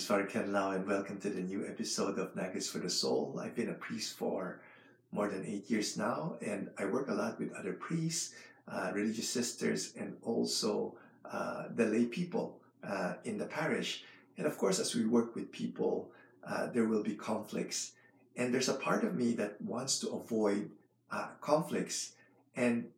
is Ken Lau, and welcome to the new episode of Nuggets for the Soul. I've been a priest for more than eight years now, and I work a lot with other priests, uh, religious sisters, and also uh, the lay people uh, in the parish. And of course, as we work with people, uh, there will be conflicts. And there's a part of me that wants to avoid uh, conflicts. And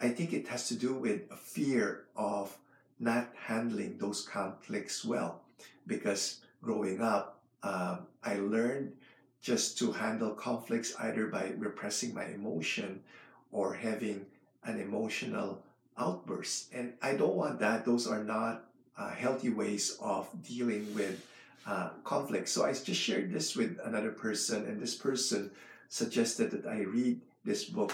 I think it has to do with a fear of not handling those conflicts well. Because growing up, um, I learned just to handle conflicts either by repressing my emotion or having an emotional outburst. And I don't want that. Those are not uh, healthy ways of dealing with uh, conflict. So I just shared this with another person, and this person suggested that I read this book,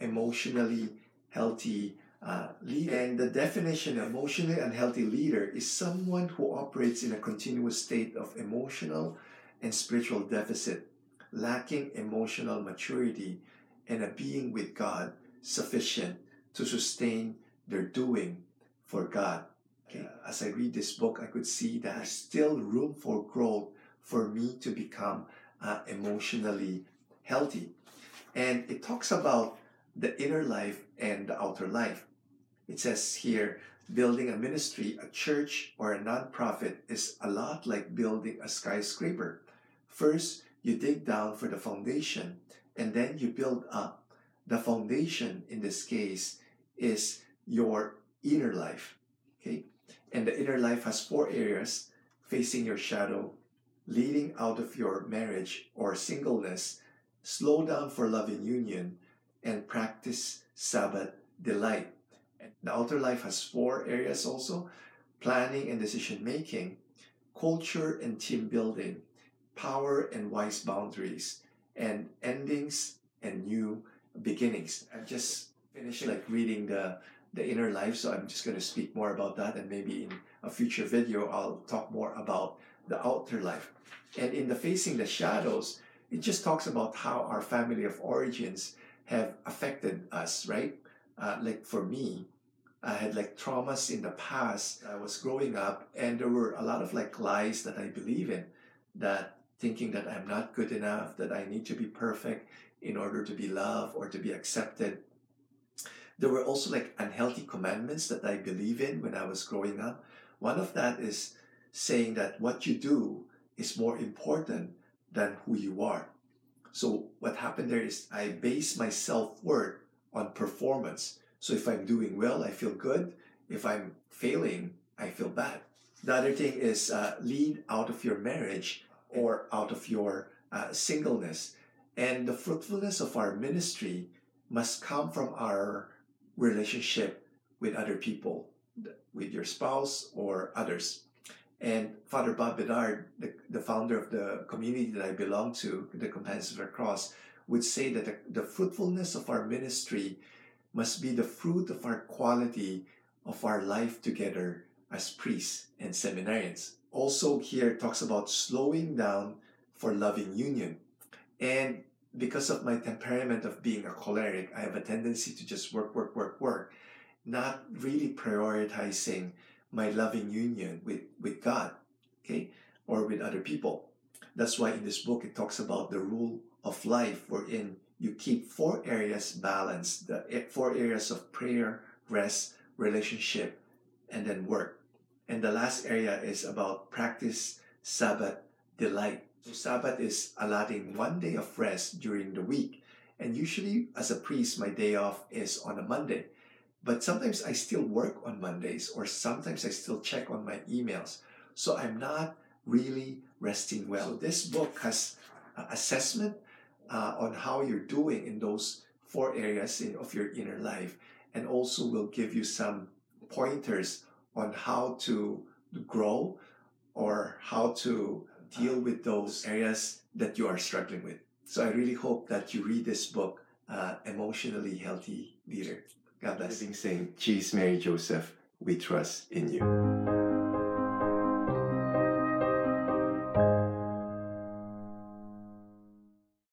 Emotionally Healthy And the definition of emotionally unhealthy leader is someone who operates in a continuous state of emotional and spiritual deficit, lacking emotional maturity, and a being with God sufficient to sustain their doing for God. Okay. As I read this book, I could see that there's still room for growth for me to become uh, emotionally healthy. And it talks about the inner life and the outer life. It says here, building a ministry, a church, or a nonprofit is a lot like building a skyscraper. First, you dig down for the foundation, and then you build up. The foundation in this case is your inner life. Okay? And the inner life has four areas facing your shadow, leading out of your marriage or singleness, slow down for love and union, and practice Sabbath delight. The outer life has four areas also planning and decision making, culture and team building, power and wise boundaries, and endings and new beginnings. I've just finished like reading the the inner life, so I'm just going to speak more about that, and maybe in a future video I'll talk more about the outer life. And in the facing the shadows, it just talks about how our family of origins have affected us, right? Uh, like for me, I had like traumas in the past. I was growing up, and there were a lot of like lies that I believe in, that thinking that I'm not good enough, that I need to be perfect in order to be loved or to be accepted. There were also like unhealthy commandments that I believe in when I was growing up. One of that is saying that what you do is more important than who you are. So what happened there is I base my self-worth on performance. So if I'm doing well, I feel good. If I'm failing, I feel bad. The other thing is uh, lead out of your marriage or out of your uh, singleness. And the fruitfulness of our ministry must come from our relationship with other people, with your spouse or others. And Father Bob Bedard, the, the founder of the community that I belong to, the Companions of the Cross, would say that the, the fruitfulness of our ministry must be the fruit of our quality of our life together as priests and seminarians. Also, here talks about slowing down for loving union. And because of my temperament of being a choleric, I have a tendency to just work, work, work, work, not really prioritizing my loving union with, with God, okay, or with other people. That's why in this book it talks about the rule of life, wherein you keep four areas balanced the eh, four areas of prayer, rest, relationship, and then work. And the last area is about practice, Sabbath, delight. So, Sabbath is allotting one day of rest during the week. And usually, as a priest, my day off is on a Monday. But sometimes I still work on Mondays, or sometimes I still check on my emails. So, I'm not really resting well. So, this book has uh, assessment uh, on how you're doing in those four areas in, of your inner life and also will give you some pointers on how to grow or how to deal with those areas that you are struggling with. So I really hope that you read this book, uh, Emotionally Healthy Leader. God bless. Living Saint, Jesus, Mary, Joseph, we trust in you.